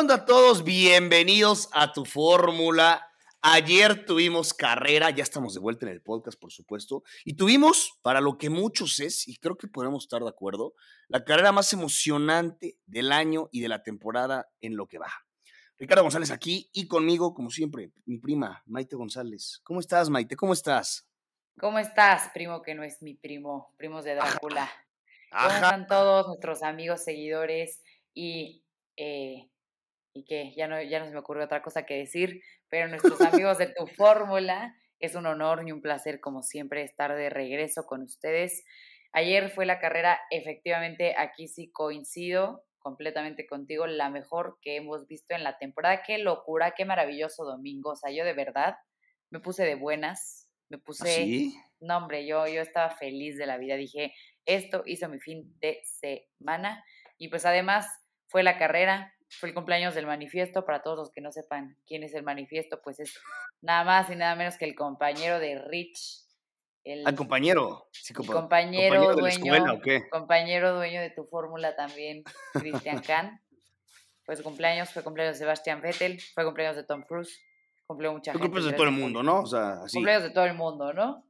onda a todos? Bienvenidos a tu fórmula. Ayer tuvimos carrera, ya estamos de vuelta en el podcast, por supuesto, y tuvimos, para lo que muchos es, y creo que podemos estar de acuerdo, la carrera más emocionante del año y de la temporada en lo que va. Ricardo González aquí y conmigo, como siempre, mi prima, Maite González. ¿Cómo estás, Maite? ¿Cómo estás? ¿Cómo estás, primo que no es mi primo, primos de Drácula? ¿Cómo están todos nuestros amigos, seguidores y eh, y que ya no, ya no se me ocurrió otra cosa que decir, pero nuestros amigos de tu fórmula, es un honor y un placer como siempre estar de regreso con ustedes. Ayer fue la carrera, efectivamente aquí sí coincido completamente contigo, la mejor que hemos visto en la temporada. Qué locura, qué maravilloso domingo. O sea, yo de verdad me puse de buenas, me ¿Ah, puse... ¿Sí? No, hombre, yo, yo estaba feliz de la vida. Dije, esto hizo mi fin de semana. Y pues además fue la carrera, fue el cumpleaños del manifiesto. Para todos los que no sepan quién es el manifiesto, pues es nada más y nada menos que el compañero de Rich. El, Al compañero. Sí, compa- compañero, de la dueño, escuela, ¿o qué? compañero dueño de tu fórmula también, Christian Kahn. Fue su cumpleaños, fue cumpleaños de Sebastian Vettel, fue cumpleaños de Tom Cruise, cumplió mucha gente. cumples de todo el fue mundo, ¿no? O sea, así. Cumpleaños de todo el mundo, ¿no?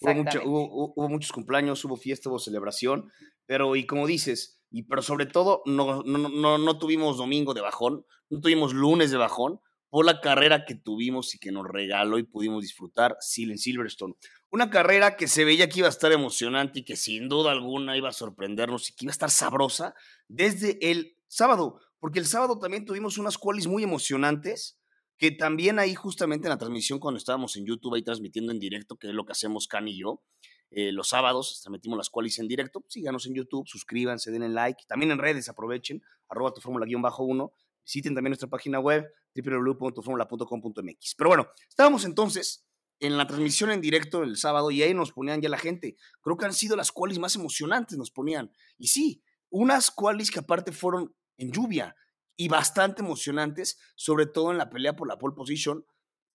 Hubo, hubo- hubo- hubo muchos cumpleaños, hubo fiesta, hubo celebración, pero y como dices, y pero sobre todo no, no, no- no, tuvimos domingo de bajón, no tuvimos lunes de bajón por la carrera que tuvimos y que nos regaló y pudimos disfrutar Silverstone. Una carrera que se veía que iba a estar emocionante y que sin duda alguna iba a sorprendernos y que iba a estar sabrosa desde el sábado, porque el sábado también tuvimos unas qualis muy emocionantes que también ahí justamente en la transmisión cuando estábamos en YouTube ahí transmitiendo en directo, que es lo que hacemos Can y yo, eh, los sábados transmitimos las qualis en directo, síganos en YouTube, suscríbanse, denle like, también en redes aprovechen, arroba tu fórmula guion bajo uno, visiten también nuestra página web www.tuformula.com.mx. Pero bueno, estábamos entonces en la transmisión en directo el sábado y ahí nos ponían ya la gente, creo que han sido las qualis más emocionantes, nos ponían, y sí, unas qualis que aparte fueron en lluvia, y bastante emocionantes, sobre todo en la pelea por la pole position,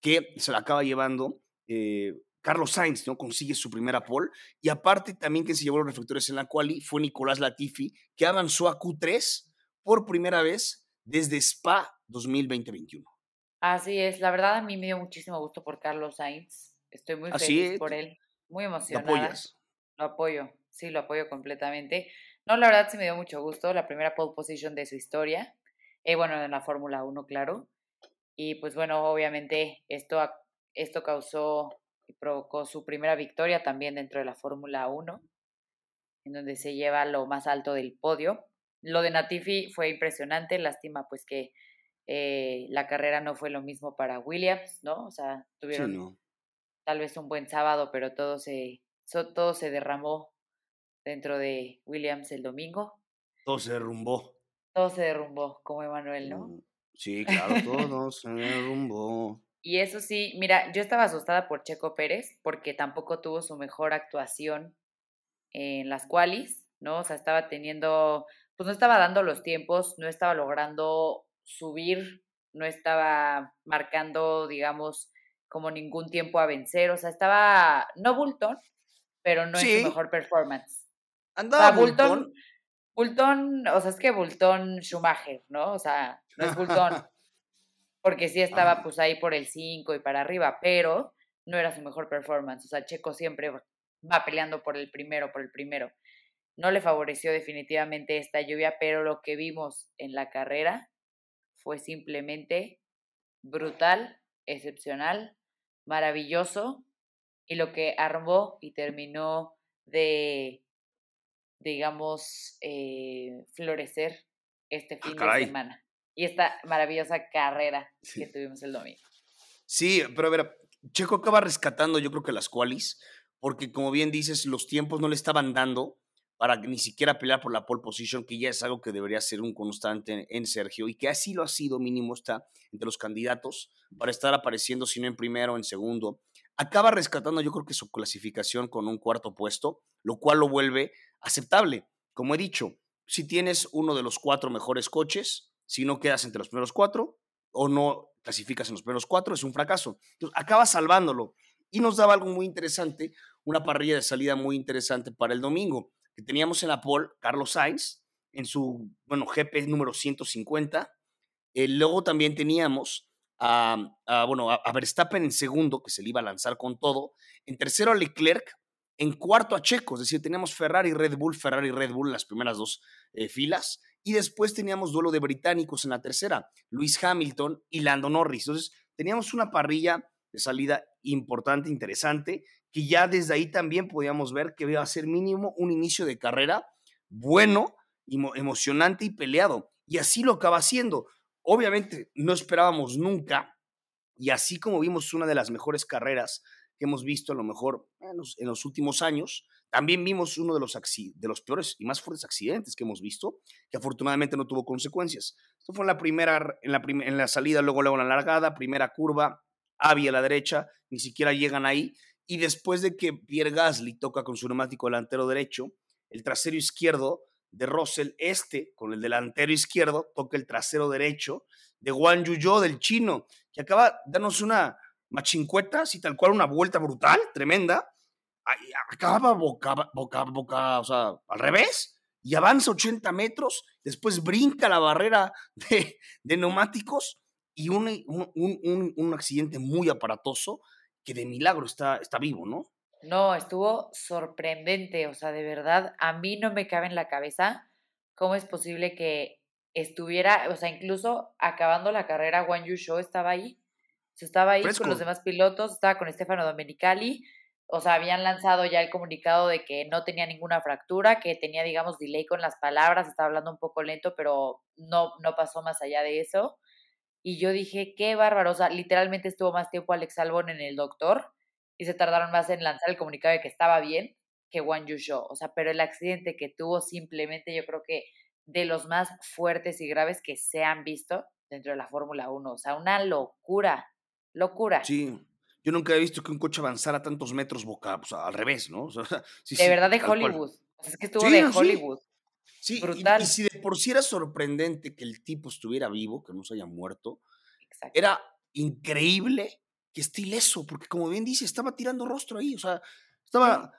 que se la acaba llevando eh, Carlos Sainz, ¿no? Consigue su primera pole. Y aparte, también que se llevó los reflectores en la quali fue Nicolás Latifi, que avanzó a Q3 por primera vez desde Spa 2020-21. Así es, la verdad a mí me dio muchísimo gusto por Carlos Sainz. Estoy muy Así feliz es, por él, muy ¿Lo emocionada. apoyas? Lo apoyo, sí, lo apoyo completamente. No, la verdad sí me dio mucho gusto, la primera pole position de su historia. Eh, bueno, en la Fórmula 1, claro. Y pues bueno, obviamente esto, esto causó y provocó su primera victoria también dentro de la Fórmula 1, en donde se lleva lo más alto del podio. Lo de Natifi fue impresionante, lástima pues que eh, la carrera no fue lo mismo para Williams, ¿no? O sea, Sí, tuvieron no. tal vez un buen sábado, pero todo se, todo se derramó dentro de Williams el domingo. Todo se derrumbó. Todo se derrumbó, como Emanuel, ¿no? Mm, Sí, claro, todo se derrumbó. Y eso sí, mira, yo estaba asustada por Checo Pérez porque tampoco tuvo su mejor actuación en las qualis, ¿no? O sea, estaba teniendo, pues no estaba dando los tiempos, no estaba logrando subir, no estaba marcando, digamos, como ningún tiempo a vencer, o sea, estaba, no bultón, pero no en su mejor performance. O Andaba sea, Bulton. Bulton, o sea, es que Bulton Schumacher, ¿no? O sea, no es Bulton, porque sí estaba pues ahí por el 5 y para arriba, pero no era su mejor performance. O sea, Checo siempre va peleando por el primero, por el primero. No le favoreció definitivamente esta lluvia, pero lo que vimos en la carrera fue simplemente brutal, excepcional, maravilloso, y lo que armó y terminó de, digamos, eh, florecer este Ah, fin de semana. Y esta maravillosa carrera Sí. que tuvimos el domingo. Sí, pero a ver, Checo acaba rescatando yo creo que las qualis, porque como bien dices, los tiempos no le estaban dando para ni siquiera pelear por la pole position, que ya es algo que debería ser un constante en Sergio y que así lo ha sido, mínimo está entre los candidatos para estar apareciendo, si no en primero, en segundo. Acaba rescatando yo creo que su clasificación con un cuarto puesto, lo cual lo vuelve aceptable. Como he dicho, si tienes uno de los cuatro mejores coches, si no quedas entre los primeros cuatro o no clasificas en los primeros cuatro, es un fracaso. Entonces, acaba salvándolo. Y nos daba algo muy interesante, una parrilla de salida muy interesante para el domingo, que teníamos en la pole Carlos Sainz en su, bueno, GP número 150, Eh, luego también teníamos a, bueno, a, Verstappen en segundo, que se le iba a lanzar con todo. En tercero a Leclerc. En cuarto a Checo, es decir, teníamos Ferrari, Red Bull, Ferrari, Red Bull las primeras dos eh, filas. Y después teníamos duelo de británicos en la tercera, Luis Hamilton y Lando Norris. Entonces, teníamos una parrilla de salida importante, interesante, que ya desde ahí también podíamos ver que iba a ser mínimo un inicio de carrera bueno, emocionante y peleado. Y así lo acaba haciendo. Obviamente no esperábamos nunca, y así como vimos una de las mejores carreras que hemos visto a lo mejor en los, últimos años, también vimos uno de los, de los peores y más fuertes accidentes que hemos visto, que afortunadamente no tuvo consecuencias. Esto fue en la primera, en la, en la salida, luego, luego en la largada, primera curva, Avi la derecha, ni siquiera llegan ahí. Y después de que Pierre Gasly toca con su neumático delantero derecho, el trasero izquierdo de Russell, este con el delantero izquierdo, toca el trasero derecho de Wang Yuyo del chino, que acaba de darnos una machincueta, así tal cual, una vuelta brutal, tremenda. Acaba boca, boca, boca, o sea, al revés, y avanza 80 metros, después brinca la barrera de, de neumáticos y un, un, un, accidente muy aparatoso que de milagro está, está vivo, ¿no? No, estuvo sorprendente, o sea, de verdad, a mí no me cabe en la cabeza cómo es posible que estuviera, o sea, incluso acabando la carrera, Juan Yu Show estaba ahí, se estaba ahí con los demás pilotos, estaba con Stefano Domenicali, o sea, habían lanzado ya el comunicado de que no tenía ninguna fractura, que tenía, digamos, delay con las palabras, estaba hablando un poco lento, pero no, no pasó más allá de eso. Y yo dije, qué bárbaro, o sea, literalmente estuvo más tiempo Alex Albon en el doctor y se tardaron más en lanzar el comunicado de que estaba bien que Juan Yu Show. O sea, pero el accidente que tuvo simplemente yo creo que de los más fuertes y graves que se han visto dentro de la Fórmula 1. O sea, una locura, locura. Sí, yo nunca he visto que un coche avanzara tantos metros boca, sea, al revés, ¿no? O sea, de verdad de Hollywood. O sea, es que estuvo de Hollywood. Sí, Brutal. Y, si de por sí era sorprendente que el tipo estuviera vivo, que no se haya muerto, era increíble que esté ileso, porque como bien dice, estaba tirando rostro ahí, o sea, estaba,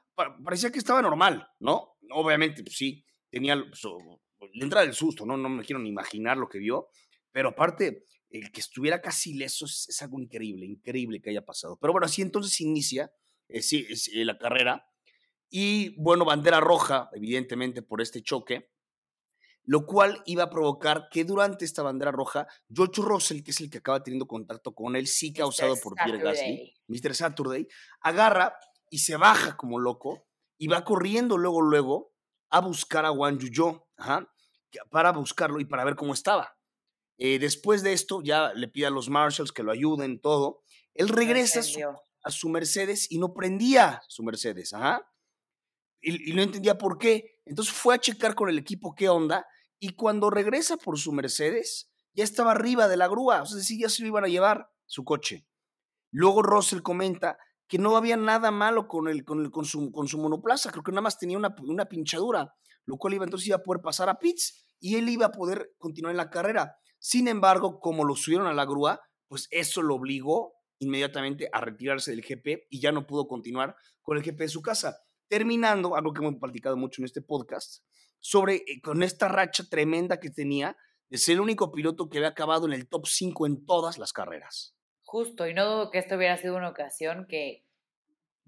parecía que estaba normal, ¿no? Obviamente, pues sí, tenía pues, la entrada del susto, ¿no? No me quiero ni imaginar lo que vio, pero aparte, el que estuviera casi ileso es, algo increíble, increíble que haya pasado. Pero bueno, así entonces inicia eh, sí, eh, la carrera. Y bueno, bandera roja, evidentemente, por este choque lo cual iba a provocar que durante esta bandera roja, George Russell, que es el que acaba teniendo contacto con él, sí causado por Pierre Gasly, Mr. Saturday, agarra y se baja como loco y va corriendo luego, luego a buscar a Wang Yuyo, para buscarlo y para ver cómo estaba. Eh, después de esto, ya le pide a los marshals que lo ayuden, todo. Él regresa a su, Mercedes y no prendía su Mercedes, ajá. Y, y, no entendía por qué. Entonces fue a checar con el equipo qué onda y cuando regresa por su Mercedes, ya estaba arriba de la grúa, o sea, sí, ya se lo iban a llevar su coche. Luego Russell comenta que no había nada malo con, el, con, el, con, su, con su monoplaza, creo que nada más tenía una, una pinchadura, lo cual iba entonces iba a poder pasar a pits y él iba a poder continuar en la carrera. Sin embargo, como lo subieron a la grúa, pues eso lo obligó inmediatamente a retirarse del GP y ya no pudo continuar con el GP de su casa. Terminando, algo que hemos platicado mucho en este podcast, sobre eh, con esta racha tremenda que tenía de ser el único piloto que había acabado en el top 5 en todas las carreras. Justo, y no dudo que esto hubiera sido una ocasión que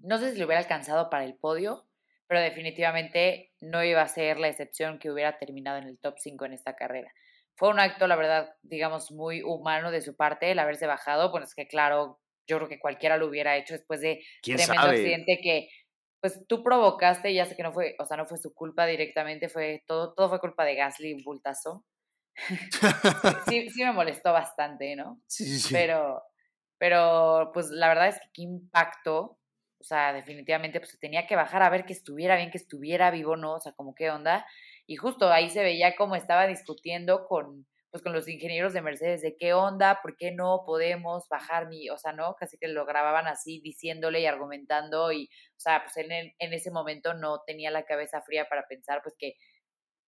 no sé si lo hubiera alcanzado para el podio, pero definitivamente no iba a ser la excepción que hubiera terminado en el top 5 en esta carrera. Fue un acto, la verdad, digamos, muy humano de su parte el haberse bajado. Bueno, es que claro, yo creo que cualquiera lo hubiera hecho después de tremendo accidente que pues tú provocaste, ya sé que no fue, o sea, no fue su culpa directamente, fue todo, todo fue culpa de Gasly, un bultazo. sí, sí me molestó bastante, ¿no? Sí, sí, sí. Pero, pero, pues la verdad es que qué impacto, o sea, definitivamente, pues tenía que bajar a ver que estuviera bien, que estuviera vivo, ¿no? O sea, como qué onda. Y justo ahí se veía cómo estaba discutiendo con, pues con los ingenieros de Mercedes de qué onda, por qué no podemos bajar mi, o sea, no, casi que lo grababan así diciéndole y argumentando y, o sea, pues en, en ese momento no tenía la cabeza fría para pensar pues que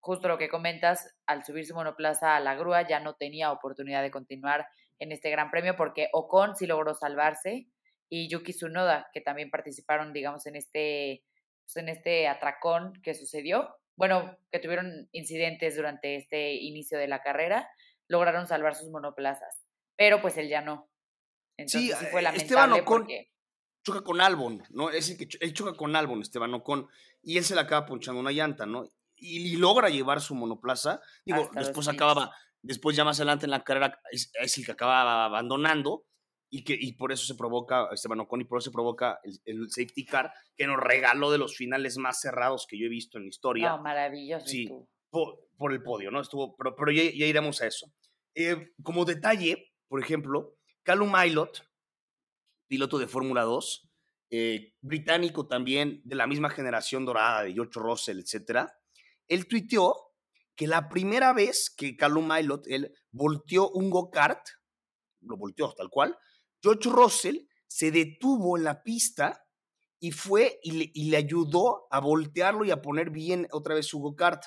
justo lo que comentas, al subir su monoplaza a la grúa ya no tenía oportunidad de continuar en este gran premio porque Ocon sí logró salvarse y Yuki Tsunoda, que también participaron, digamos, en este, pues en este atracón que sucedió, bueno, que tuvieron incidentes durante este inicio de la carrera. lograron salvar sus monoplazas. Pero pues él ya no. Entonces sí, fue eh, lamentable Esteban Ocon choca con Albon, ¿no? Es que él choca con Albon, Esteban Ocon, y él se le acaba ponchando una llanta, ¿no? Y, logra llevar su monoplaza. Digo, después acababa, después ya más adelante en la carrera es, el que acaba abandonando y que y por eso se provoca Esteban Ocon y por eso se provoca el, safety car que nos regaló de los finales más cerrados que yo he visto en la historia. No, maravilloso. Sí, por, el podio, ¿no? Estuvo, pero, pero ya, iremos a eso. Eh, como detalle, por ejemplo, Callum Milot, piloto de Fórmula 2, eh, británico también, de la misma generación dorada de George Russell, etc. Él tuiteó que la primera vez que Callum Milot, él volteó un go-kart, lo volteó tal cual, George Russell se detuvo en la pista y fue y le, ayudó a voltearlo y a poner bien otra vez su go-kart.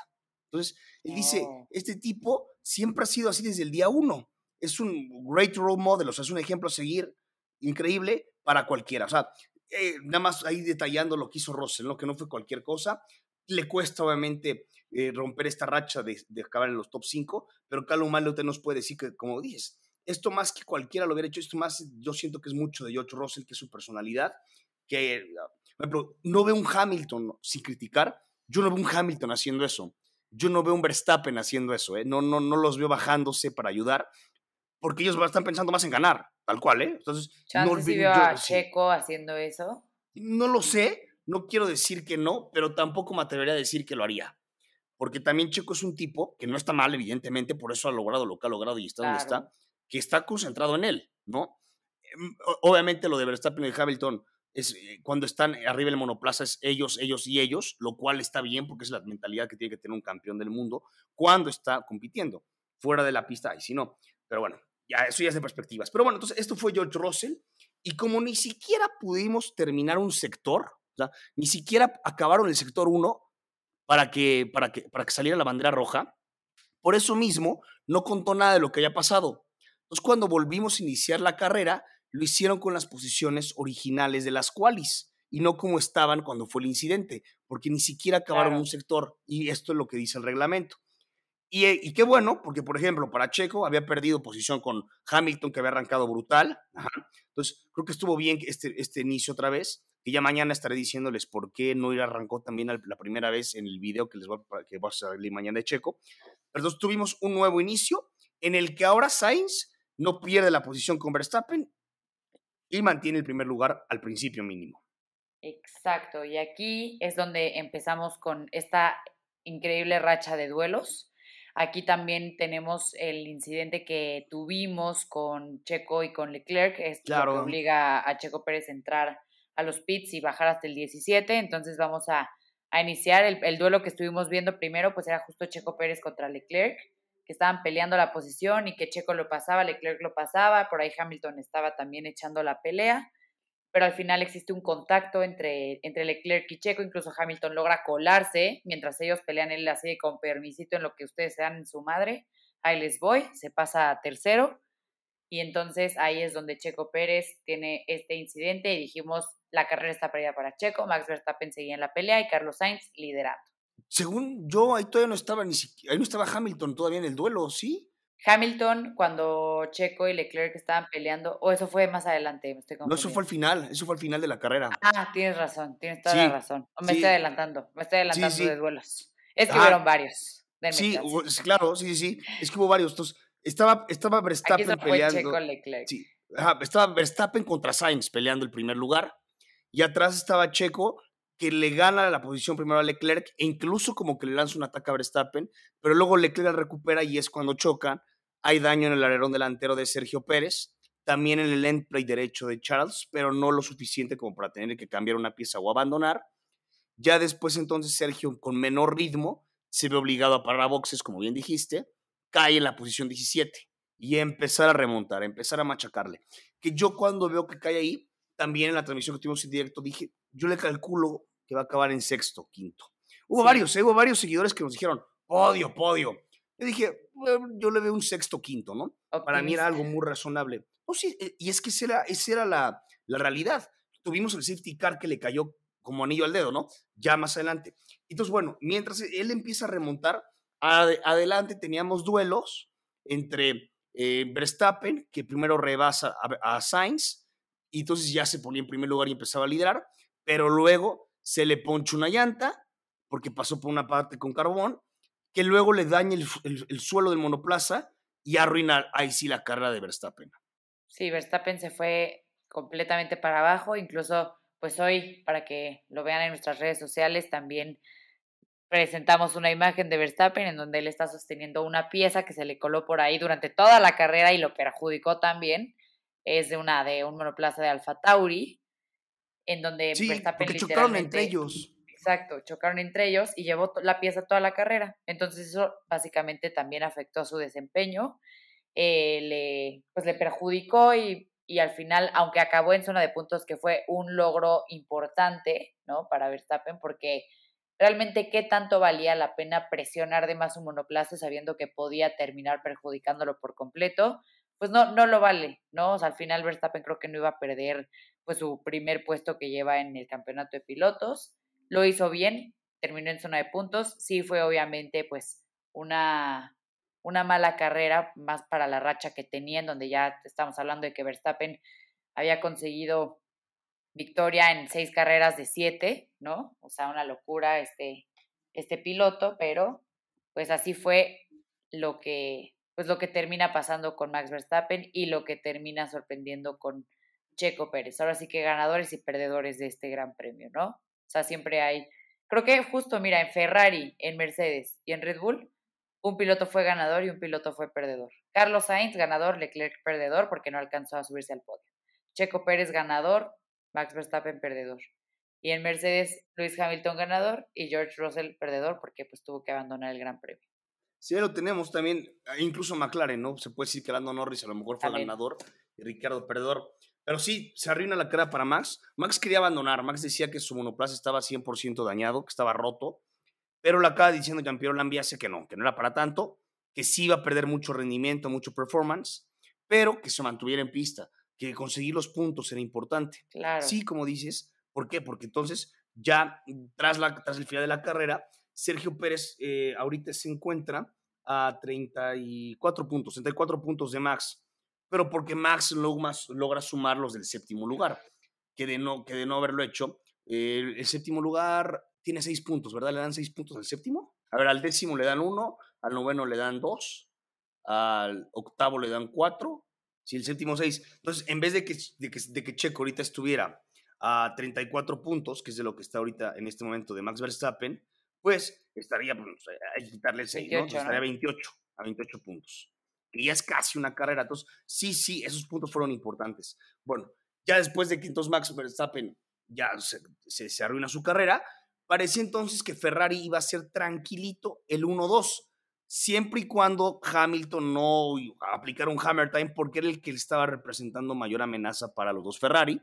Entonces, él dice, este tipo siempre ha sido así desde el día uno. Es un great role model, o sea, es un ejemplo a seguir increíble para cualquiera. O sea, eh, nada más ahí detallando lo que hizo Russell, ¿no? que no fue cualquier cosa. Le cuesta obviamente eh, romper esta racha de, acabar en los top 5, pero Callum te nos puede decir que, como dices, esto más que cualquiera lo hubiera hecho, esto más yo siento que es mucho de George Russell, que es su personalidad, que, ejemplo, no veo un Hamilton, sin criticar, yo no veo un Hamilton haciendo eso. Yo no veo un Verstappen haciendo eso, ¿eh? no, no, no los veo bajándose para ayudar, porque ellos están pensando más en ganar, tal cual, ¿eh? Entonces, no si vio a Checo haciendo eso? No lo sé, no quiero decir que no, pero tampoco me atrevería a decir que lo haría. Porque también Checo es un tipo que no está mal, evidentemente, por eso ha logrado lo que ha logrado y está donde está, que está concentrado en él, ¿no? Em, obviamente lo de Verstappen y Hamilton es eh, cuando están arriba del monoplaza es ellos, ellos y ellos, lo cual está bien porque es la mentalidad que tiene que tener un campeón del mundo cuando está compitiendo. Fuera de la pista, y si no. Pero bueno, ya, eso ya es de perspectivas. Pero bueno, entonces esto fue George Russell y como ni siquiera pudimos terminar un sector, ni siquiera acabaron el sector 1 para que, para, que, para que saliera la bandera roja, por eso mismo no contó nada de lo que había pasado. Entonces cuando volvimos a iniciar la carrera, lo hicieron con las posiciones originales de las qualis y no como estaban cuando fue el incidente, porque ni siquiera acabaron un sector y esto es lo que dice el reglamento. Eh, y, qué bueno, porque por ejemplo, para Checo había perdido posición con Hamilton, que había arrancado brutal. Entonces, creo que estuvo bien este, este inicio otra vez. Que ya mañana estaré diciéndoles por qué no arrancó también la primera vez en el video que les voy a, que va a salir mañana de Checo. Pero entonces tuvimos un nuevo inicio en el que ahora Sainz no pierde la posición con Verstappen y mantiene el primer lugar al principio mínimo. Exacto, y aquí es donde empezamos con esta increíble racha de duelos Aquí también tenemos el incidente que tuvimos con Checo y con Leclerc, es claro. que obliga a Checo Pérez a entrar a los pits y bajar hasta el 17. Entonces vamos a, iniciar el, el, duelo que estuvimos viendo primero, pues era justo Checo Pérez contra Leclerc, que estaban peleando la posición y que Checo lo pasaba, Leclerc lo pasaba, por ahí Hamilton estaba también echando la pelea pero al final existe un contacto entre, entre Leclerc y Checo, incluso Hamilton logra colarse mientras ellos pelean él así con permisito en lo que ustedes sean en su madre, ahí les voy, se pasa a tercero y entonces ahí es donde Checo Pérez tiene este incidente y dijimos la carrera está perdida para Checo, Max Verstappen seguía en la pelea y Carlos Sainz liderando. Según yo, ahí todavía no estaba ni siquiera, ahí no estaba Hamilton todavía en el duelo, ¿sí? Hamilton, cuando Checo y Leclerc estaban peleando, o eso fue más adelante, No, eso fue al final, eso fue al final de la carrera. Ah, tienes razón, tienes toda la razón. me estoy adelantando, me estoy adelantando de duelos. Es que hubo varios. Sí, claro, sí, sí, sí. Es que hubo varios. Entonces, estaba, estaba Verstappen Aquí peleando. Checo, Leclerc. Sí, estaba Verstappen contra Sainz peleando el primer lugar. Y atrás estaba Checo, que le gana la posición primero a Leclerc, e incluso como que le lanza un ataque a Verstappen, pero luego Leclerc recupera y es cuando chocan hay daño en el alerón delantero de Sergio Pérez, también en el end play derecho de Charles, pero no lo suficiente como para tener que cambiar una pieza o abandonar. Ya después entonces Sergio con menor ritmo se ve obligado a parar a boxes, como bien dijiste, cae en la posición 17 y empezar a remontar, empezar a machacarle. Que yo cuando veo que cae ahí, también en la transmisión que tuvimos en directo, dije, yo le calculo que va a acabar en sexto, quinto. Hubo varios, ¿eh? hubo varios seguidores que nos dijeron, podio, podio. Yo dije, yo le veo un sexto quinto, ¿no? Para mí era algo muy razonable. Oh, sí, eh, y es que esa era, esa era la, la, realidad. Tuvimos el safety car que le cayó como anillo al dedo, ¿no? Ya más adelante. Entonces, bueno, mientras él empieza a remontar, adelante teníamos duelos entre eh, Verstappen, que primero rebasa a, a Sainz, y entonces ya se ponía en primer lugar y empezaba a liderar, pero luego se le poncha una llanta, porque pasó por una parte con carbón, que luego le daña el, suelo del monoplaza y arruina ahí sí la carrera de Verstappen. Sí, Verstappen se fue completamente para abajo, incluso pues hoy, para que lo vean en nuestras redes sociales, también presentamos una imagen de Verstappen en donde él está sosteniendo una pieza que se le coló por ahí durante toda la carrera y lo perjudicó también. Es de una de un monoplaza de Alfa Tauri, en donde sí, Verstappen porque chocaron entre ellos. Exacto, chocaron entre ellos y llevó la pieza toda la carrera. Entonces eso básicamente también afectó su desempeño, eh, le, pues le perjudicó y, y, al final, aunque acabó en zona de puntos, que fue un logro importante, ¿no? Para Verstappen, porque realmente qué tanto valía la pena presionar de más un monoplaza sabiendo que podía terminar perjudicándolo por completo, pues no, no lo vale, ¿no? O sea, al final Verstappen creo que no iba a perder pues su primer puesto que lleva en el campeonato de pilotos. Lo hizo bien, terminó en zona de puntos. Sí fue obviamente pues una, una mala carrera más para la racha que tenía, en donde ya estamos hablando de que Verstappen había conseguido victoria en seis carreras de siete, ¿no? O sea, una locura este, este piloto, pero pues así fue lo que, pues lo que termina pasando con Max Verstappen y lo que termina sorprendiendo con Checo Pérez. Ahora sí que ganadores y perdedores de este gran premio, ¿no? O sea, siempre hay, creo que justo, mira, en Ferrari, en Mercedes y en Red Bull, un piloto fue ganador y un piloto fue perdedor. Carlos Sainz, ganador, Leclerc perdedor porque no alcanzó a subirse al podio. Checo Pérez, ganador, Max Verstappen, perdedor. Y en Mercedes, Luis Hamilton, ganador y George Russell, perdedor porque pues tuvo que abandonar el Gran Premio. Sí, lo tenemos también, incluso McLaren, ¿no? Se puede decir que Lando Norris a lo mejor fue ganador y Ricardo perdedor. Pero sí, se arruina la cara para Max. Max quería abandonar. Max decía que su monoplaza estaba 100% dañado, que estaba roto. Pero la acaba diciendo Jean-Pierre Lambiase que no, que no era para tanto, que sí iba a perder mucho rendimiento, mucho performance, pero que se mantuviera en pista, que conseguir los puntos era importante. Claro. Sí, como dices. ¿Por qué? Porque entonces ya tras, la, tras el final de la carrera, Sergio Pérez eh, ahorita se encuentra a 34 puntos, 34 puntos de Max pero porque Max logra sumar los del séptimo lugar, que de no, haberlo hecho, el séptimo lugar tiene seis puntos, ¿verdad? Le dan seis puntos al séptimo. A ver, al décimo le dan uno, al noveno le dan dos, al octavo le dan cuatro, si el séptimo seis. Entonces, en vez de que, de que, de que Checo ahorita estuviera a 34 puntos, que es de lo que está ahorita en este momento de Max Verstappen, pues estaría, pues, hay que quitarle 6, ¿no? estaría 28, a 28 puntos y ya es casi una carrera. Entonces, sí, sí, esos puntos fueron importantes. Bueno, ya después de que entonces Max Verstappen ya se, se, arruina su carrera, parecía entonces que Ferrari iba a ser tranquilito el 1-2, siempre y cuando Hamilton no aplicara un hammer time, porque era el que estaba representando mayor amenaza para los dos Ferrari,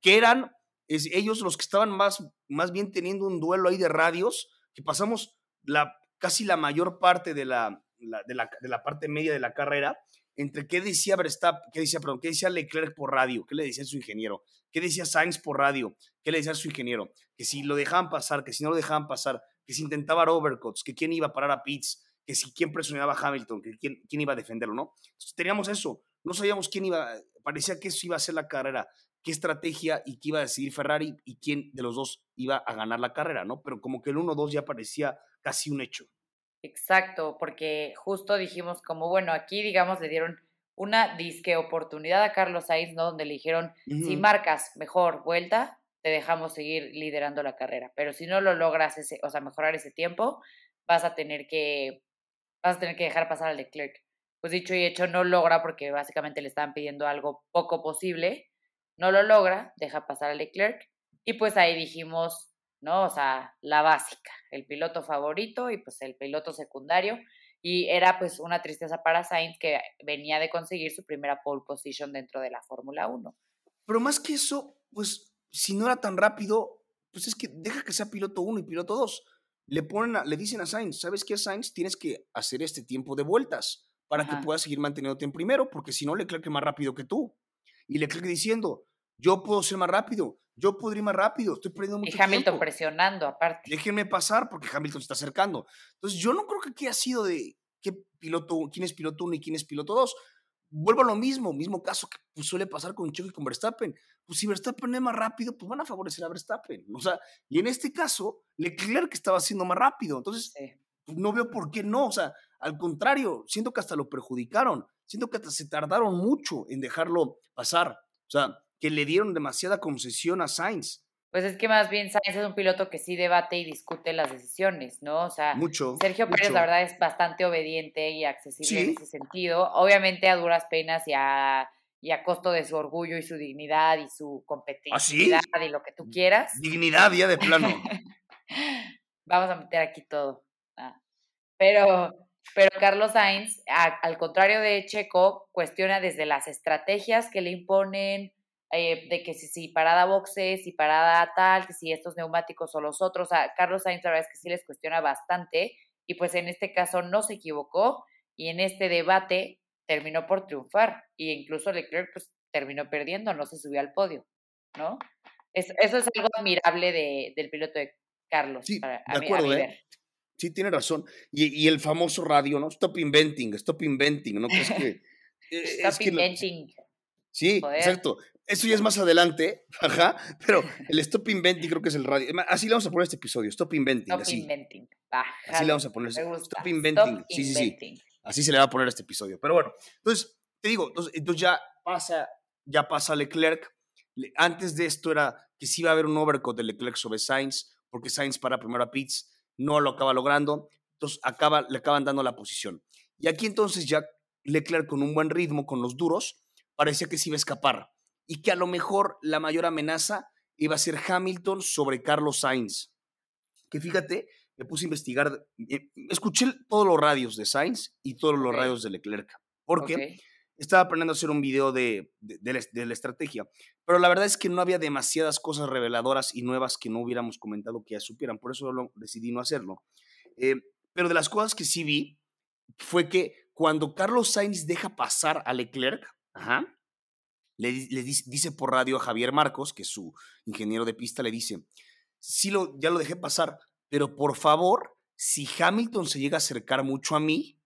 que eran es, ellos los que estaban más, más bien teniendo un duelo ahí de radios, que pasamos la, casi la mayor parte de la, de, la, de, la, parte media de la carrera, entre qué decía Verstappen, qué decía, perdón, qué decía Leclerc por radio, qué le decía su ingeniero, qué decía Sainz por radio, qué le decía su ingeniero, que si lo dejaban pasar, que si no lo dejaban pasar, que si intentaba overcuts, que quién iba a parar a Pitts, que si quién presionaba a Hamilton, que quién, quién iba a defenderlo, ¿no? Entonces, teníamos eso, no sabíamos quién iba, parecía que eso iba a ser la carrera, qué estrategia y qué iba a decidir Ferrari y quién de los dos iba a ganar la carrera, ¿no? Pero como que el 1-2 ya parecía casi un hecho. Exacto, porque justo dijimos como, bueno, aquí digamos le dieron una disque oportunidad a Carlos Sainz, ¿no? Donde le dijeron, si marcas mejor vuelta, te dejamos seguir liderando la carrera, pero si no lo logras, ese, o sea, mejorar ese tiempo, vas a tener que, vas a tener que dejar pasar al Leclerc. Pues dicho y hecho, no logra porque básicamente le estaban pidiendo algo poco posible, no lo logra, deja pasar al Leclerc, y pues ahí dijimos, ¿no? O sea, la básica, el piloto favorito y pues el piloto secundario. Y era pues una tristeza para Sainz que venía de conseguir su primera pole position dentro de la Fórmula 1. Pero más que eso, pues si no era tan rápido, pues es que deja que sea piloto 1 y piloto 2. Le, ponen le dicen a Sainz, ¿sabes qué, Sainz? Tienes que hacer este tiempo de vueltas para que puedas seguir manteniéndote en primero, porque si no, Leclerc es más rápido que tú. Y Leclerc diciendo, yo puedo ser más rápido, yo podría ir más rápido, estoy perdiendo mucho tiempo. Y Hamilton presionando aparte. Déjenme pasar porque Hamilton se está acercando. Entonces yo no creo que aquí ha sido de, qué piloto, quién es piloto 1 y quién es piloto 2. Vuelvo a lo mismo, mismo caso que pues, suele pasar con Checo y con Verstappen. Pues si Verstappen es más rápido, pues van a favorecer a Verstappen. O sea, y en este caso, Leclerc estaba siendo más rápido. Entonces, pues, no veo por qué no. O sea, al contrario, siento que hasta lo perjudicaron. Siento que hasta se tardaron mucho en dejarlo pasar. O sea, que le dieron demasiada concesión a Sainz. Pues es que más bien Sainz es un piloto que sí debate y discute las decisiones, ¿no? O sea, mucho, Sergio Pérez la verdad es bastante obediente y accesible en ese sentido. Obviamente a duras penas y a, y a costo de su orgullo y su dignidad y su ¿Ah, competitividad y lo que tú quieras. Dignidad ya de plano. Vamos a meter aquí todo. Ah. Pero, pero Carlos Sainz, al contrario de Checo, cuestiona desde las estrategias que le imponen, eh, de que si, si, parada boxes, si parada tal, que si estos neumáticos o los otros. A Carlos Sainz la verdad es que sí les cuestiona bastante y pues en este caso no se equivocó y en este debate terminó por triunfar y incluso Leclerc pues terminó perdiendo, no se subió al podio, ¿no? eso es algo admirable de, del piloto de Carlos. Sí, de acuerdo, ¿eh? Sí, tiene razón. Y, y, el famoso radio, ¿no? Stop inventing, stop inventing, ¿no? Que es que, eh, stop inventing. sí, exacto. Eso ya es más adelante, ajá, pero el Stop Inventing creo que es el radio. Así le vamos a poner este episodio, Stop Inventing. Stop así. Inventing. así le vamos a poner. Stop Inventing. sí, sí, sí. Así se le va a poner este episodio. Pero bueno, entonces, te digo, entonces, ya pasa, ya pasa Leclerc. Antes de esto era que sí iba a haber un overcut de Leclerc sobre Sainz, porque Sainz para primero a Pitts, no lo acaba logrando, entonces acaba, le acaban dando la posición. Y aquí entonces ya Leclerc con un buen ritmo, con los duros, parecía que se iba a escapar y que a lo mejor la mayor amenaza iba a ser Hamilton sobre Carlos Sainz. Que fíjate, me puse a investigar, eh, escuché todos los radios de Sainz y todos los radios de Leclerc, porque estaba aprendiendo a hacer un video de, de, la, estrategia, pero la verdad es que no había demasiadas cosas reveladoras y nuevas que no hubiéramos comentado que ya supieran, por eso decidí no hacerlo. Eh, pero de las cosas que sí vi fue que cuando Carlos Sainz deja pasar a Leclerc, ajá, le, dice por radio a Javier Marcos, que es su ingeniero de pista, le dice, sí, lo, ya lo dejé pasar, pero por favor, si Hamilton se llega a acercar mucho a mí,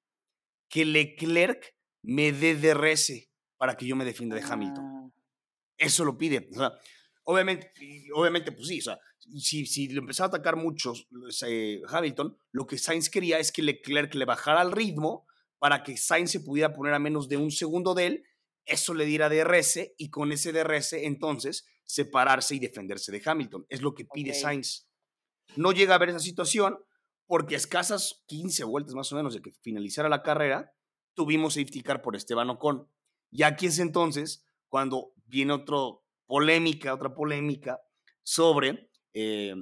que Leclerc me dé DRS para que yo me defienda de Hamilton. Ah. Eso lo pide. obviamente, obviamente, pues sí, o sea, si, si le empezaba a atacar mucho eh, Hamilton, lo que Sainz quería es que Leclerc le bajara al ritmo para que Sainz se pudiera poner a menos de un segundo de él eso le diera DRS y con ese DRS entonces separarse y defenderse de Hamilton. Es lo que pide Sainz. No llega a ver esa situación porque a escasas 15 vueltas más o menos de que finalizara la carrera, tuvimos safety car por Esteban Ocon. Y aquí es entonces cuando viene otra polémica, otra polémica sobre, eh,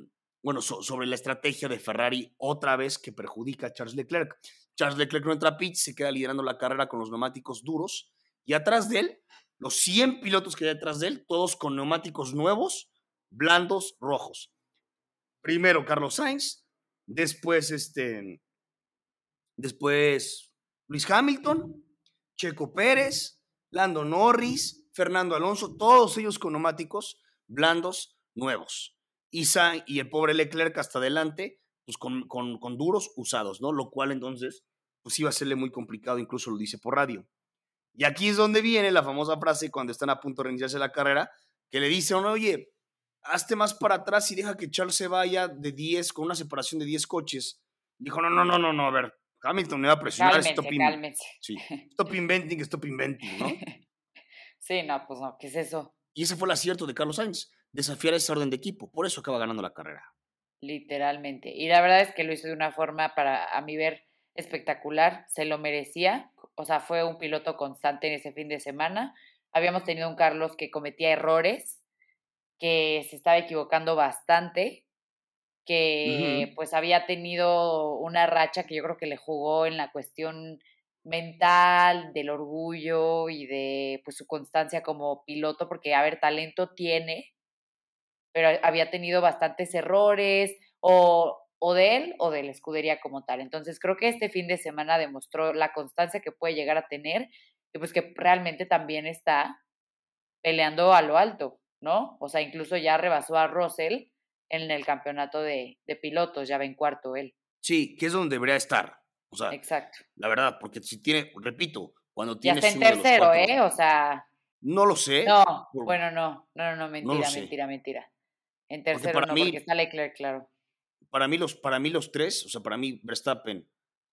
bueno, sobre la estrategia de Ferrari otra vez que perjudica a Charles Leclerc. Charles Leclerc no entra a pitch, se queda liderando la carrera con los neumáticos duros y atrás de él, los 100 pilotos que hay detrás de él, todos con neumáticos nuevos, blandos, rojos. Primero Carlos Sainz, después este, después Luis Hamilton, Checo Pérez, Lando Norris, Fernando Alonso, todos ellos con neumáticos blandos nuevos. Y, y el pobre Leclerc hasta adelante, pues con, con, con duros usados, ¿no? Lo cual entonces, pues iba a serle muy complicado, incluso lo dice por radio. Y aquí es donde viene la famosa frase cuando están a punto de reiniciarse la carrera, que le dice a uno, oye, hazte más para atrás y deja que Charles se vaya de 10 con una separación de 10 coches. Dijo, no, no, no, no, no, a ver, Hamilton me va a presionar. Cálmense, stop, cálmense. Sí, stop inventing, stop inventing, ¿no? sí, no, pues no, ¿qué es eso? Y ese fue el acierto de Carlos Sainz, desafiar ese orden de equipo, por eso acaba ganando la carrera. Literalmente. Y la verdad es que lo hizo de una forma, para a mi ver, espectacular, se lo merecía, o sea, fue un piloto constante en ese fin de semana. Habíamos tenido un Carlos que cometía errores, que se estaba equivocando bastante, que pues había tenido una racha que yo creo que le jugó en la cuestión mental, del orgullo y de pues su constancia como piloto, porque a ver, talento tiene, pero había tenido bastantes errores o o de él o de la escudería como tal. Entonces creo que este fin de semana demostró la constancia que puede llegar a tener y pues que realmente también está peleando a lo alto, ¿no? O sea, incluso ya rebasó a Russell en el campeonato de, pilotos, ya va en cuarto él. Sí, que es donde debería estar. O sea, Exacto. la verdad, porque si tiene, repito, cuando Ya tienes está en tercero, cuatro- ¿eh? O sea, No lo sé. no, por- bueno, no, no, no, no, mentira, sé. mentira, mentira. En tercero para no, mí- porque está Leclerc, claro. Para mí, los, para mí los tres, o sea, para mí Verstappen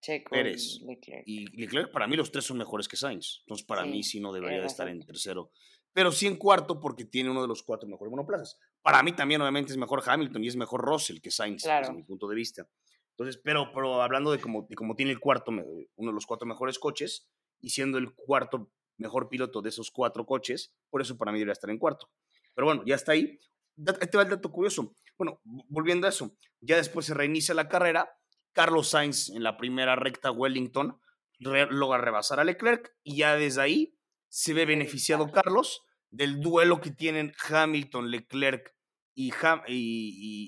Checo Pérez y Leclerc. y Leclerc, para mí los tres son mejores que Sainz. Entonces, para mí Sí, sí no debería de estar en tercero. Pero sí en cuarto porque tiene uno de los cuatro mejores monoplazas. Para mí también, obviamente, es mejor Hamilton y es mejor Russell que Sainz, Claro. desde mi punto de vista. Entonces, pero, pero hablando de como, de como tiene el cuarto, uno de los cuatro mejores coches y siendo el cuarto mejor piloto de esos cuatro coches, por eso para mí debería estar en cuarto. Pero bueno, ya está ahí. Da- Ahí te va el dato curioso. Bueno, volviendo a eso, ya después se reinicia la carrera. Carlos Sainz en la primera recta Wellington re- logra rebasar a Leclerc y ya desde ahí se ve beneficiado Carlos del duelo que tienen Hamilton, Leclerc y, Ham- y-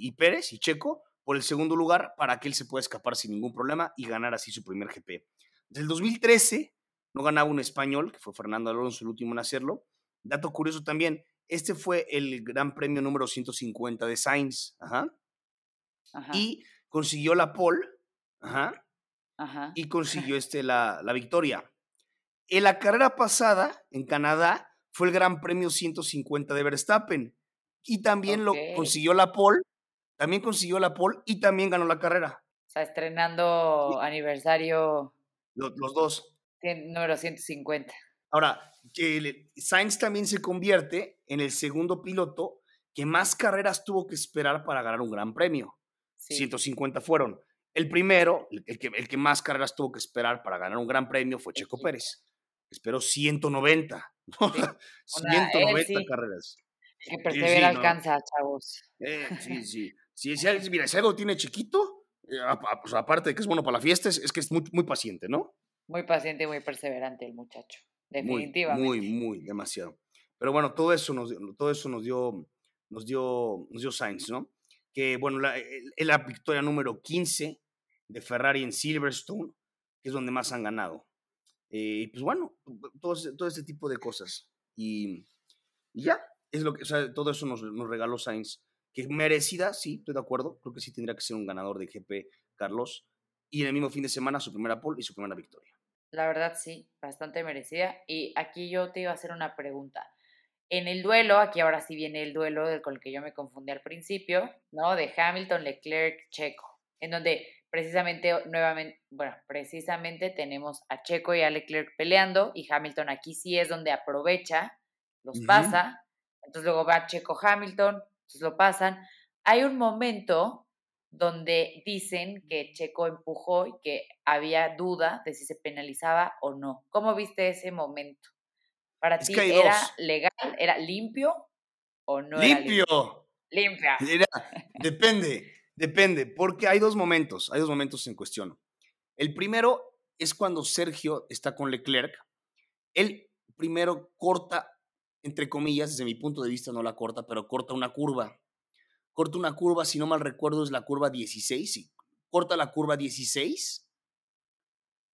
y- y Pérez y Checo por el segundo lugar para que él se pueda escapar sin ningún problema y ganar así su primer GP. Desde el 2013 no ganaba un español, que fue Fernando Alonso el último en hacerlo. Dato curioso también, este fue el Gran Premio número 150 de Sainz, ajá, Ajá, y consiguió la pole, ajá, ajá. y consiguió este, la, la victoria. En la carrera pasada, en Canadá, fue el Gran Premio 150 de Verstappen. Y también lo consiguió la pole, también consiguió la pole y también ganó la carrera. O sea, estrenando aniversario Lo- Los, dos. número 150. Ahora, Sainz también se convierte en el segundo piloto que más carreras tuvo que esperar para ganar un Gran Premio. Sí. 150 fueron. El primero, el que, el que más carreras tuvo que esperar para ganar un Gran Premio fue Checo. Pérez. Esperó 190. ¿no? Una- 190 él sí. carreras. El que persevera no. alcanza, chavos. Eh, sí, sí. Si, mira, si algo tiene chiquito, eh, a- a- pues aparte de que es bueno para la fiesta, es, es que es muy, muy paciente, ¿no? Muy paciente y muy perseverante el muchacho. Muy, Definitivamente. muy, muy, demasiado. Pero bueno, todo eso nos, dio- todo eso nos dio, nos dio, nos dio Sainz, ¿no? Que bueno, la, el- la victoria número 15 de Ferrari en Silverstone, que es donde más han ganado. Eh, y pues bueno, todo, todo este tipo de cosas. Y, y ya, es lo que, o sea, todo eso nos, nos regaló Sainz. Que merecida, sí, estoy de acuerdo. Creo que sí tendría que ser un ganador de GP, Carlos. Y en el mismo fin de semana, su primera pole y su primera victoria. La verdad sí, bastante merecida. Y aquí yo te iba a hacer una pregunta. En el duelo, aquí ahora sí viene el duelo del con el que yo me confundí al principio, ¿no? De Hamilton, Leclerc, Checo, en donde precisamente, nuevamente, bueno, precisamente tenemos a Checo y a Leclerc peleando y Hamilton aquí sí es donde aprovecha, los pasa, entonces luego va Checo Hamilton, entonces lo pasan. Hay un momento donde dicen que Checo empujó y que había duda de si se penalizaba o no. ¿Cómo viste ese momento? ¿Para Es ti era dos. legal? ¿Era limpio o no era ¡Limpio! limpio? Limpia. Depende, depende, porque hay dos momentos, hay dos momentos en cuestión. El primero es cuando Sergio está con Leclerc. Él primero corta, entre comillas, desde mi punto de vista no la corta, pero corta una curva. Corta una curva, si no mal recuerdo, es la curva 16. sí. Corta la curva 16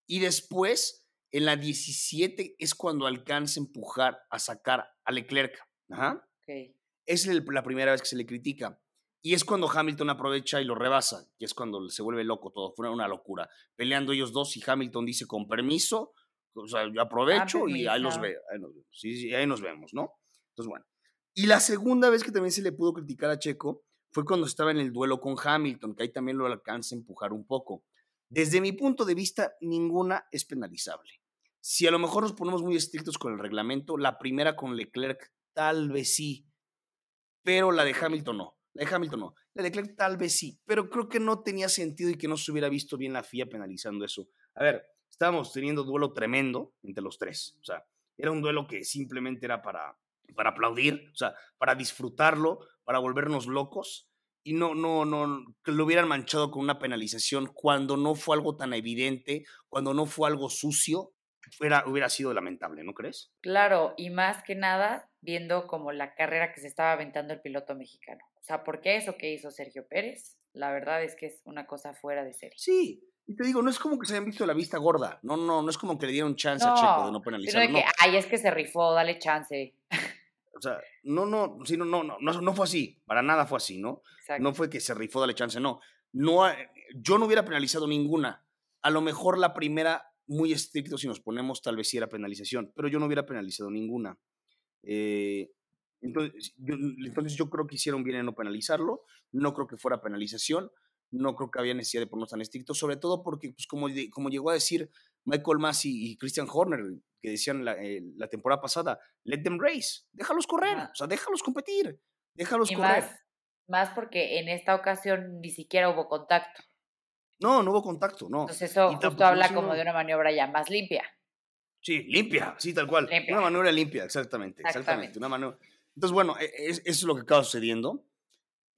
y después en la 17 es cuando alcanza a empujar, a sacar a Leclerc. Ajá. Es la primera vez que se le critica. Y es cuando Hamilton aprovecha y lo rebasa, y es cuando se vuelve loco todo. Fue una locura. Peleando ellos dos y Hamilton dice con permiso, o sea, yo aprovecho y ahí los veo. Ahí nos, vemos. Sí, sí, ahí nos vemos, ¿no? Entonces, bueno. Y la segunda vez que también se le pudo criticar a Checo fue cuando estaba en el duelo con Hamilton, que ahí también lo alcanza a empujar un poco. Desde mi punto de vista, ninguna es penalizable. Si a lo mejor nos ponemos muy estrictos con el reglamento, la primera con Leclerc tal vez sí, pero la de Hamilton no. La de Hamilton no. La de Leclerc tal vez sí, pero creo que no tenía sentido y que no se hubiera visto bien la FIA penalizando eso. A ver, estábamos teniendo duelo tremendo entre los tres. O sea, era un duelo que simplemente era para, para aplaudir, o sea, para disfrutarlo, para volvernos locos y no, no, no, que lo hubieran manchado con una penalización cuando no fue algo tan evidente, cuando no fue algo sucio, fuera, hubiera sido lamentable, ¿no crees? Claro, y más que nada viendo como la carrera que se estaba aventando el piloto mexicano. O sea, porque eso que hizo Sergio Pérez, la verdad es que es una cosa fuera de serie. Sí, y te digo, no es como que se hayan visto la vista gorda, no, no, no es como que le dieron chance a Checo de no sino penalizar, de no. que, ay, es que se rifó, dale chance. O sea, no, no, sí, no, no, no, no, no fue así, para nada fue así, ¿no? Exacto. No fue que se rifó, dale chance, no. no yo no hubiera penalizado ninguna, a lo mejor la primera, muy estricto si nos ponemos, tal vez si era penalización, pero yo no hubiera penalizado ninguna. Eh, entonces yo, entonces yo creo que hicieron bien en no penalizarlo, no creo que fuera penalización, no creo que había necesidad de ponernos tan estrictos, sobre todo porque, pues, como, como llegó a decir Michael Massey y Christian Horner, que decían la, eh, la temporada pasada, let them race, déjalos correr, o sea, déjalos competir, déjalos correr. Más, más porque en esta ocasión ni siquiera hubo contacto. No, no hubo contacto, no. Entonces eso justo habla como de una maniobra ya más limpia. Sí, limpia, sí, tal cual. Una maniobra limpia, exactamente, exactamente. Una Entonces, bueno, e, e, eso es lo que acaba sucediendo.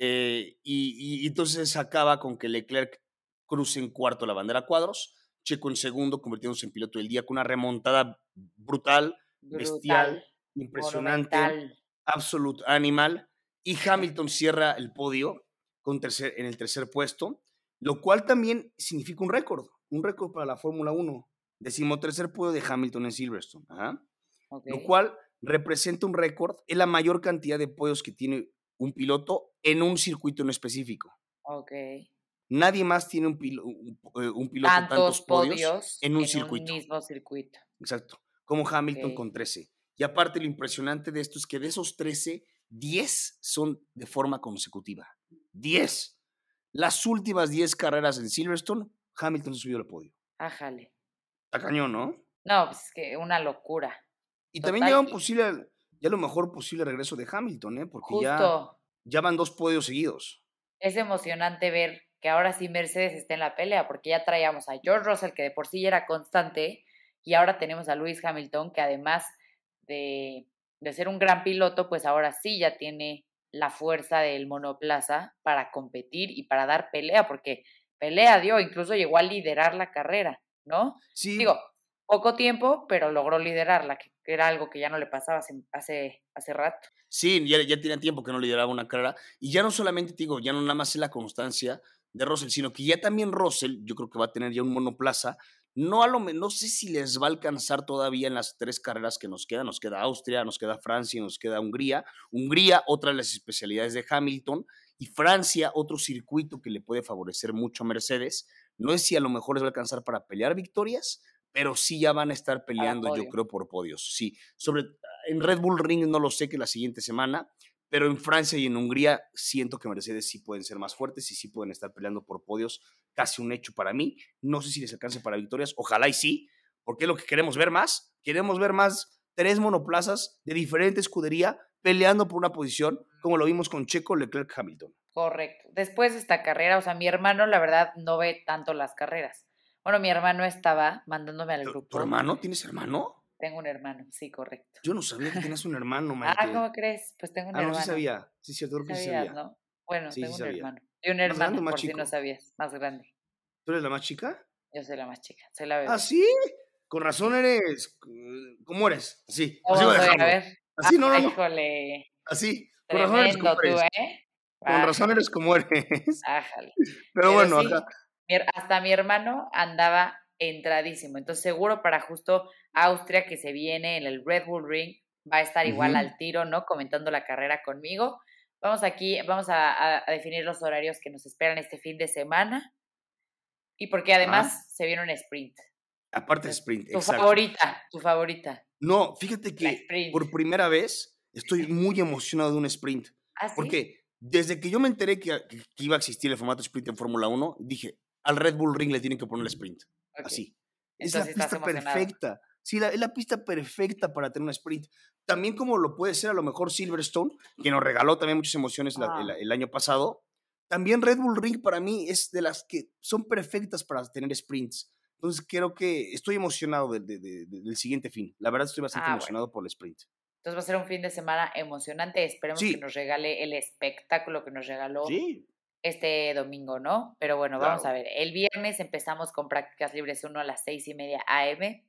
Eh, y, entonces acaba con que Leclerc cruce en cuarto la bandera cuadros, Checo en segundo, convirtiéndose en piloto del día con una remontada brutal, bestial, impresionante, absoluto animal. Y Hamilton cierra el podio con tercer, en el tercer puesto, lo cual también significa un récord, un récord para la Fórmula 1. Decimotercer podio de Hamilton en Silverstone. Lo cual representa un récord, es la mayor cantidad de podios que tiene un piloto en un circuito en específico. Ok. Nadie más tiene un, eh, un piloto tantos, podios, en un circuito. mismo circuito. Exacto. Como Hamilton con 13. Y aparte lo impresionante de esto es que de esos 13, 10 son de forma consecutiva. 10. Las últimas 10 carreras en Silverstone, Hamilton subió al podio. Ájale. Está cañón, ¿no? No, pues es que una locura. Y también ya un posible, ya lo mejor posible regreso de Hamilton, ¿eh? Porque ya, ya van dos podios seguidos. Es emocionante ver que ahora sí Mercedes está en la pelea, porque ya traíamos a George Russell, que de por sí ya era constante, y ahora tenemos a Lewis Hamilton, que además de, de ser un gran piloto, pues ahora sí ya tiene la fuerza del monoplaza para competir y para dar pelea, porque pelea dio, incluso llegó a liderar la carrera, ¿no? Sí. Digo, poco tiempo, pero logró liderarla, que era algo que ya no le pasaba hace, hace, rato. Sí, ya, ya tenía tiempo que no lideraba una carrera. Y ya no solamente, digo, ya no nada más es la constancia de Russell, sino que ya también Russell, yo creo que va a tener ya un monoplaza. No, a lo, no sé si les va a alcanzar todavía en las tres carreras que nos quedan. Nos queda Austria, nos queda Francia, nos queda Hungría. Hungría, otra de las especialidades de Hamilton. Y Francia, otro circuito que le puede favorecer mucho a Mercedes. No sé si a lo mejor les va a alcanzar para pelear victorias, pero sí ya van a estar peleando, yo creo, por podios. Sí, sobre, en Red Bull Ring no lo sé que la siguiente semana, pero en Francia y en Hungría siento que Mercedes sí pueden ser más fuertes y sí pueden estar peleando por podios, casi un hecho para mí. No sé si les alcance para victorias, ojalá y sí, porque es lo que queremos ver más. Queremos ver más tres monoplazas de diferente escudería peleando por una posición, como lo vimos con Checo, Leclerc, Hamilton. Correcto. Después de esta carrera, o sea, mi hermano, la verdad, no ve tanto las carreras. Bueno, mi hermano estaba mandándome al grupo. ¿Tu hermano? ¿Tienes hermano? Tengo un hermano, sí, correcto. Yo no sabía que tenías un hermano, Maite. Ah, ¿cómo crees? Pues tengo un hermano. Ah, no, sí sabía. Sí, sí, que sí sabía. ¿no? Bueno, tengo un hermano. Y un hermano, por si no sabías, más grande. ¿Tú eres la más chica? Yo soy la más chica, soy la bebé. ¿Ah, sí? Con razón eres... ¿Cómo eres? Así, así voy a ver. Así, no, no, no. Híjole. Así, con razón eres como tú, eres. ¿eh? Con razón eres como eres. Ájale. Pero, bueno, acá... Hasta mi hermano andaba entradísimo. Entonces, seguro para justo Austria que se viene en el Red Bull Ring, va a estar igual al tiro, ¿no? Comentando la carrera conmigo. Vamos aquí, vamos a, definir los horarios que nos esperan este fin de semana. Y porque además se viene un sprint. Aparte de sprint, Tu favorita, tu favorita. No, fíjate que por primera vez estoy muy emocionado de un sprint. ¿Ah, sí? Porque desde que yo me enteré que, que iba a existir el formato sprint en Fórmula 1, dije, al Red Bull Ring le tienen que poner el sprint. Así. Es la pista perfecta. Sí, la, es la pista perfecta para tener un sprint. También como lo puede ser a lo mejor Silverstone, que nos regaló también muchas emociones ah. el, año pasado. También Red Bull Ring para mí es de las que son perfectas para tener sprints. Entonces creo que estoy emocionado del siguiente fin. La verdad estoy bastante ah, emocionado por el sprint. Entonces va a ser un fin de semana emocionante. Esperemos que nos regale el espectáculo que nos regaló sí este domingo, ¿no? Pero bueno, vamos a ver. El viernes empezamos con prácticas libres 1 a las 6 y media AM.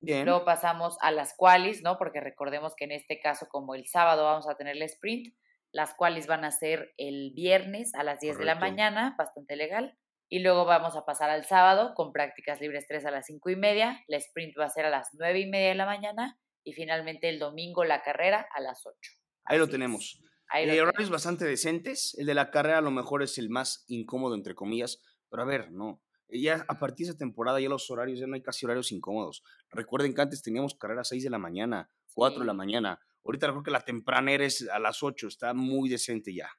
Bien. Luego pasamos a las qualis, ¿no? Porque recordemos que en este caso, como el sábado vamos a tener el sprint, las qualis van a ser el viernes a las 10 de la mañana, bastante legal. Y luego vamos a pasar al sábado con prácticas libres 3 a las 5 y media. El sprint va a ser a las 9 y media de la mañana. Y finalmente el domingo la carrera a las 8. Ahí lo tenemos. Hay horarios bastante decentes. El de la carrera a lo mejor es el más incómodo, entre comillas. Pero a ver, no. ya a partir de esa temporada ya los horarios, ya no hay casi horarios incómodos. Recuerden que antes teníamos carreras a 6 de la mañana, 4 de la mañana. Ahorita creo que la tempranera es a las 8, está muy decente ya.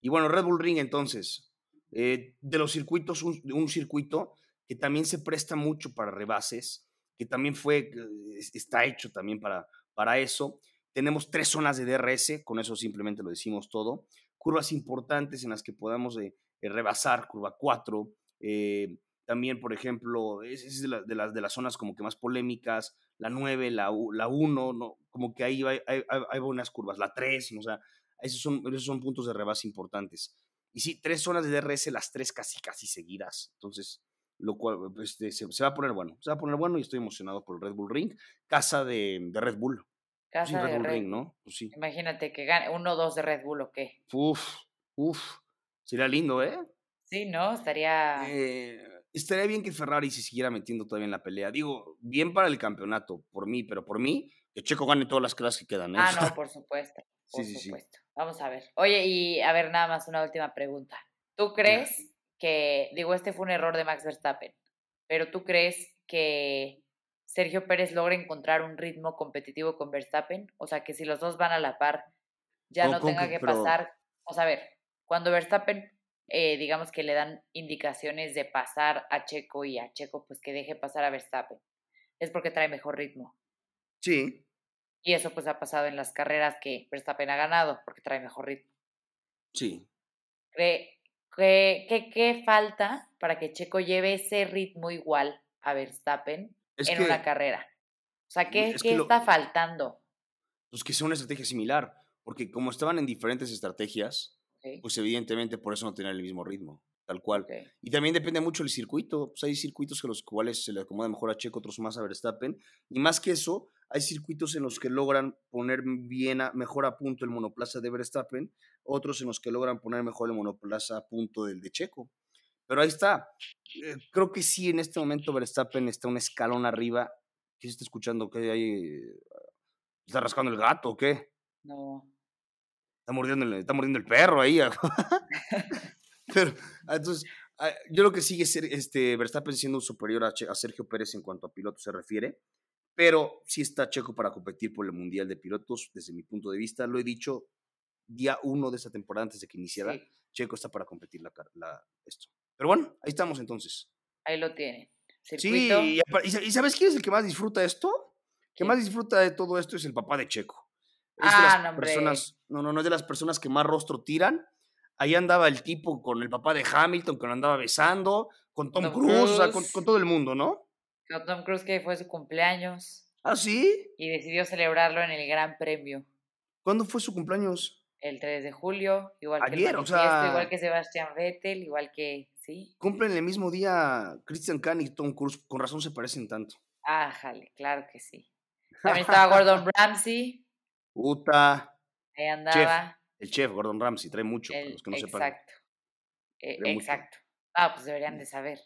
Y bueno, Red Bull Ring entonces, eh, de los circuitos, un, un, circuito que también se presta mucho para rebases, que también fue, eh, está hecho también para, para eso. Tenemos tres zonas de DRS, con eso simplemente lo decimos todo. Curvas importantes en las que podamos eh, rebasar, curva 4, eh, también, por ejemplo, es, de, las, de las zonas como que más polémicas, la 9, la, la 1, ¿no? como que ahí hay, hay, buenas curvas, la 3, o sea, esos son, esos son puntos de rebase importantes. Y sí, tres zonas de DRS, las tres casi, casi seguidas. Entonces, lo cual este, se, va a poner bueno. Se va a poner bueno y estoy emocionado por el Red Bull Ring. Casa de Red Bull. Casa Red Bull Ring, ¿no? Pues sí. Imagínate que gane uno o dos de Red Bull o qué. Uf, uf. Sería lindo, ¿eh? Sí, ¿no? Estaría... Eh, estaría bien que Ferrari se siguiera metiendo todavía en la pelea. Digo, bien para el campeonato, por mí, pero por mí, que Checo gane todas las clases que quedan. ¿eh? Ah, no, por supuesto. Por sí, supuesto. Vamos a ver. Oye, y a ver, nada más una última pregunta. ¿Tú crees que, digo, este fue un error de Max Verstappen, pero tú crees que Sergio Pérez logra encontrar un ritmo competitivo con Verstappen? O sea, que si los dos van a la par, ya no tenga que, pasar. O sea, a ver, cuando Verstappen eh, digamos que le dan indicaciones de pasar a Checo y a Checo pues que deje pasar a Verstappen. Es porque trae mejor ritmo. Sí. Y eso pues ha pasado en las carreras que Verstappen ha ganado porque trae mejor ritmo. Sí. ¿Qué, qué, qué falta para que Checo lleve ese ritmo igual a Verstappen en una carrera? O sea, ¿qué, ¿qué está faltando? Pues que sea una estrategia similar, porque como estaban en diferentes estrategias, pues evidentemente por eso no tener el mismo ritmo, tal cual. Y también depende mucho del circuito. Pues hay circuitos que los cuales se le acomoda mejor a Checo, otros más a Verstappen. Y más que eso, hay circuitos en los que logran poner bien mejor a punto el monoplaza de Verstappen, otros en los que logran poner mejor el monoplaza a punto del de Checo. Pero ahí está. Eh, creo que sí, en este momento Verstappen está un escalón arriba. ¿Qué se está escuchando? ¿Qué hay? ¿Está rascando el gato o qué? No. Está mordiendo, el, está mordiendo el perro ahí. Pero, entonces, ah, yo lo que sigue es este, Verstappen siendo superior a, a, Sergio Pérez en cuanto a pilotos se refiere, pero sí está Checo para competir por el Mundial de Pilotos, desde mi punto de vista. Lo he dicho día uno de esta temporada antes de que iniciara. Checo está para competir la, la, esto. Pero bueno, ahí estamos entonces. Ahí lo tiene. Sí, y, y, ¿sabes quién es el que más disfruta esto? El que más disfruta de todo esto es el papá de Checo. Es de las ah, personas, no, no, no es de las personas que más rostro tiran. Ahí andaba el tipo con el papá de Hamilton, que lo andaba besando, con Tom, Cruise, O sea, con, todo el mundo, ¿no? Con Tom Cruise que fue su cumpleaños. ¿Ah, sí? Y decidió celebrarlo en el Gran Premio. ¿Cuándo fue su cumpleaños? El 3 de julio, igual que el o sea, igual que Sebastián Vettel, igual que, sí. Cumplen el mismo día Christian Kahn y Tom Cruise, con razón se parecen tanto. Ah, jale, claro que sí. También estaba Gordon Ramsay. Uta. Ahí andaba. el chef, Gordon Ramsay, trae mucho, los que no exacto. sepan. Eh, exacto. Ah, pues deberían de saber.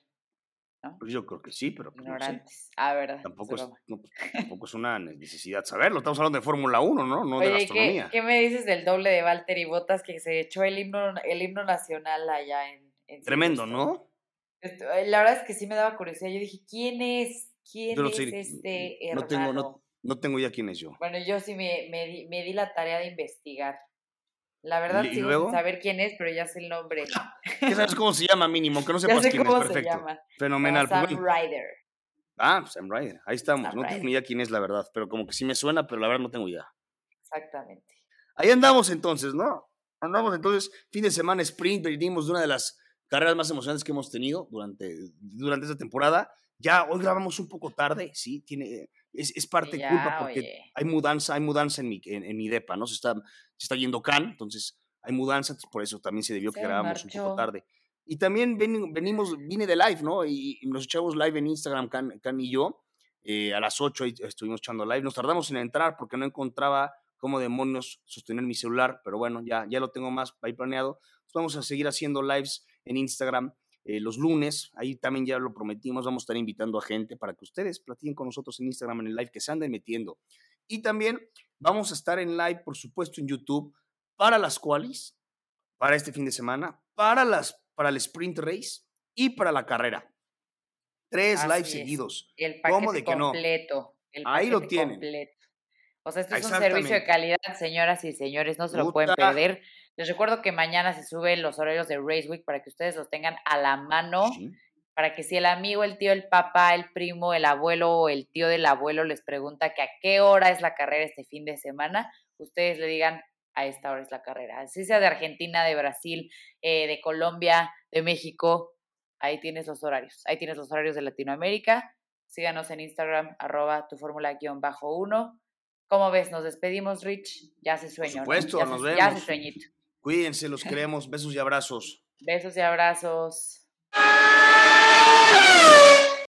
¿no? Pues yo creo que sí, pero pues Ignorantes. Ah, verdad. Tampoco es, pues, tampoco es una necesidad saberlo. Estamos hablando de Fórmula 1, ¿no? No de gastronomía. ¿qué, ¿qué, me dices del doble de Valtteri Bottas que se echó el himno, el himno nacional allá en, Tremendo, ¿no? Eh, la verdad es que sí me daba curiosidad. Yo dije, ¿quién es? ¿Quién es este hermano? No tengo, no, no tengo ya quién es yo. Bueno, yo sí me, me, di, me di la tarea de investigar. La verdad ¿Y, sigo sin saber quién es, pero ya sé el nombre. ¿Qué sabes cómo se llama mínimo? Que no sepas quién es, perfecto. Fenomenal. Sam Ryder. Ah, Sam Ryder. Ahí estamos. no tengo ni idea quién es la verdad, pero como que sí me suena, pero la verdad no tengo idea. Exactamente. Ahí andamos entonces, ¿no? Andamos entonces, fin de semana sprint, venimos de una de las carreras más emocionantes que hemos tenido durante, durante esta temporada. Ya hoy grabamos un poco tarde, sí, tiene, es, es parte de culpa porque hay mudanza, hay mudanza en mi, en, mi depa, ¿no? Se está, se está yendo Can, entonces hay mudanza, por eso también se debió que grabamos un poco tarde. Y también venimos, vine de live, ¿no? Y, nos echamos live en Instagram, Can, Can y yo. Eh, a las 8 estuvimos echando live. Nos tardamos en entrar porque no encontraba cómo demonios sostener mi celular, pero bueno, ya, ya lo tengo más ahí planeado. vamos a seguir haciendo lives en Instagram eh, los lunes, ahí también ya lo prometimos, vamos a estar invitando a gente para que ustedes platiquen con nosotros en Instagram en el live, que se anden metiendo. Y también vamos a estar en live, por supuesto, en YouTube para las cuales, para este fin de semana, para, las, para el sprint race y para la carrera. Tres lives seguidos. El ¿Cómo de que completo, no? Ahí lo tienen. Completo. O sea, esto es un servicio de calidad, señoras y señores, no se lo pueden perder. Les recuerdo que mañana se suben los horarios de Race Week para que ustedes los tengan a la mano, para que si el amigo, el tío, el papá, el primo, el abuelo o el tío del abuelo les pregunta que a qué hora es la carrera este fin de semana, ustedes le digan a esta hora es la carrera. Así sea de Argentina, de Brasil, eh, de Colombia, de México, ahí tienes los horarios. Ahí tienes los horarios de Latinoamérica. Síganos en Instagram, arroba tu fórmula-bajo uno. ¿Cómo ves? Nos despedimos, Rich. Ya se sueño. Por supuesto, nos vemos. Ya se sueñito. Cuídense, los queremos. Besos y abrazos. Besos y abrazos.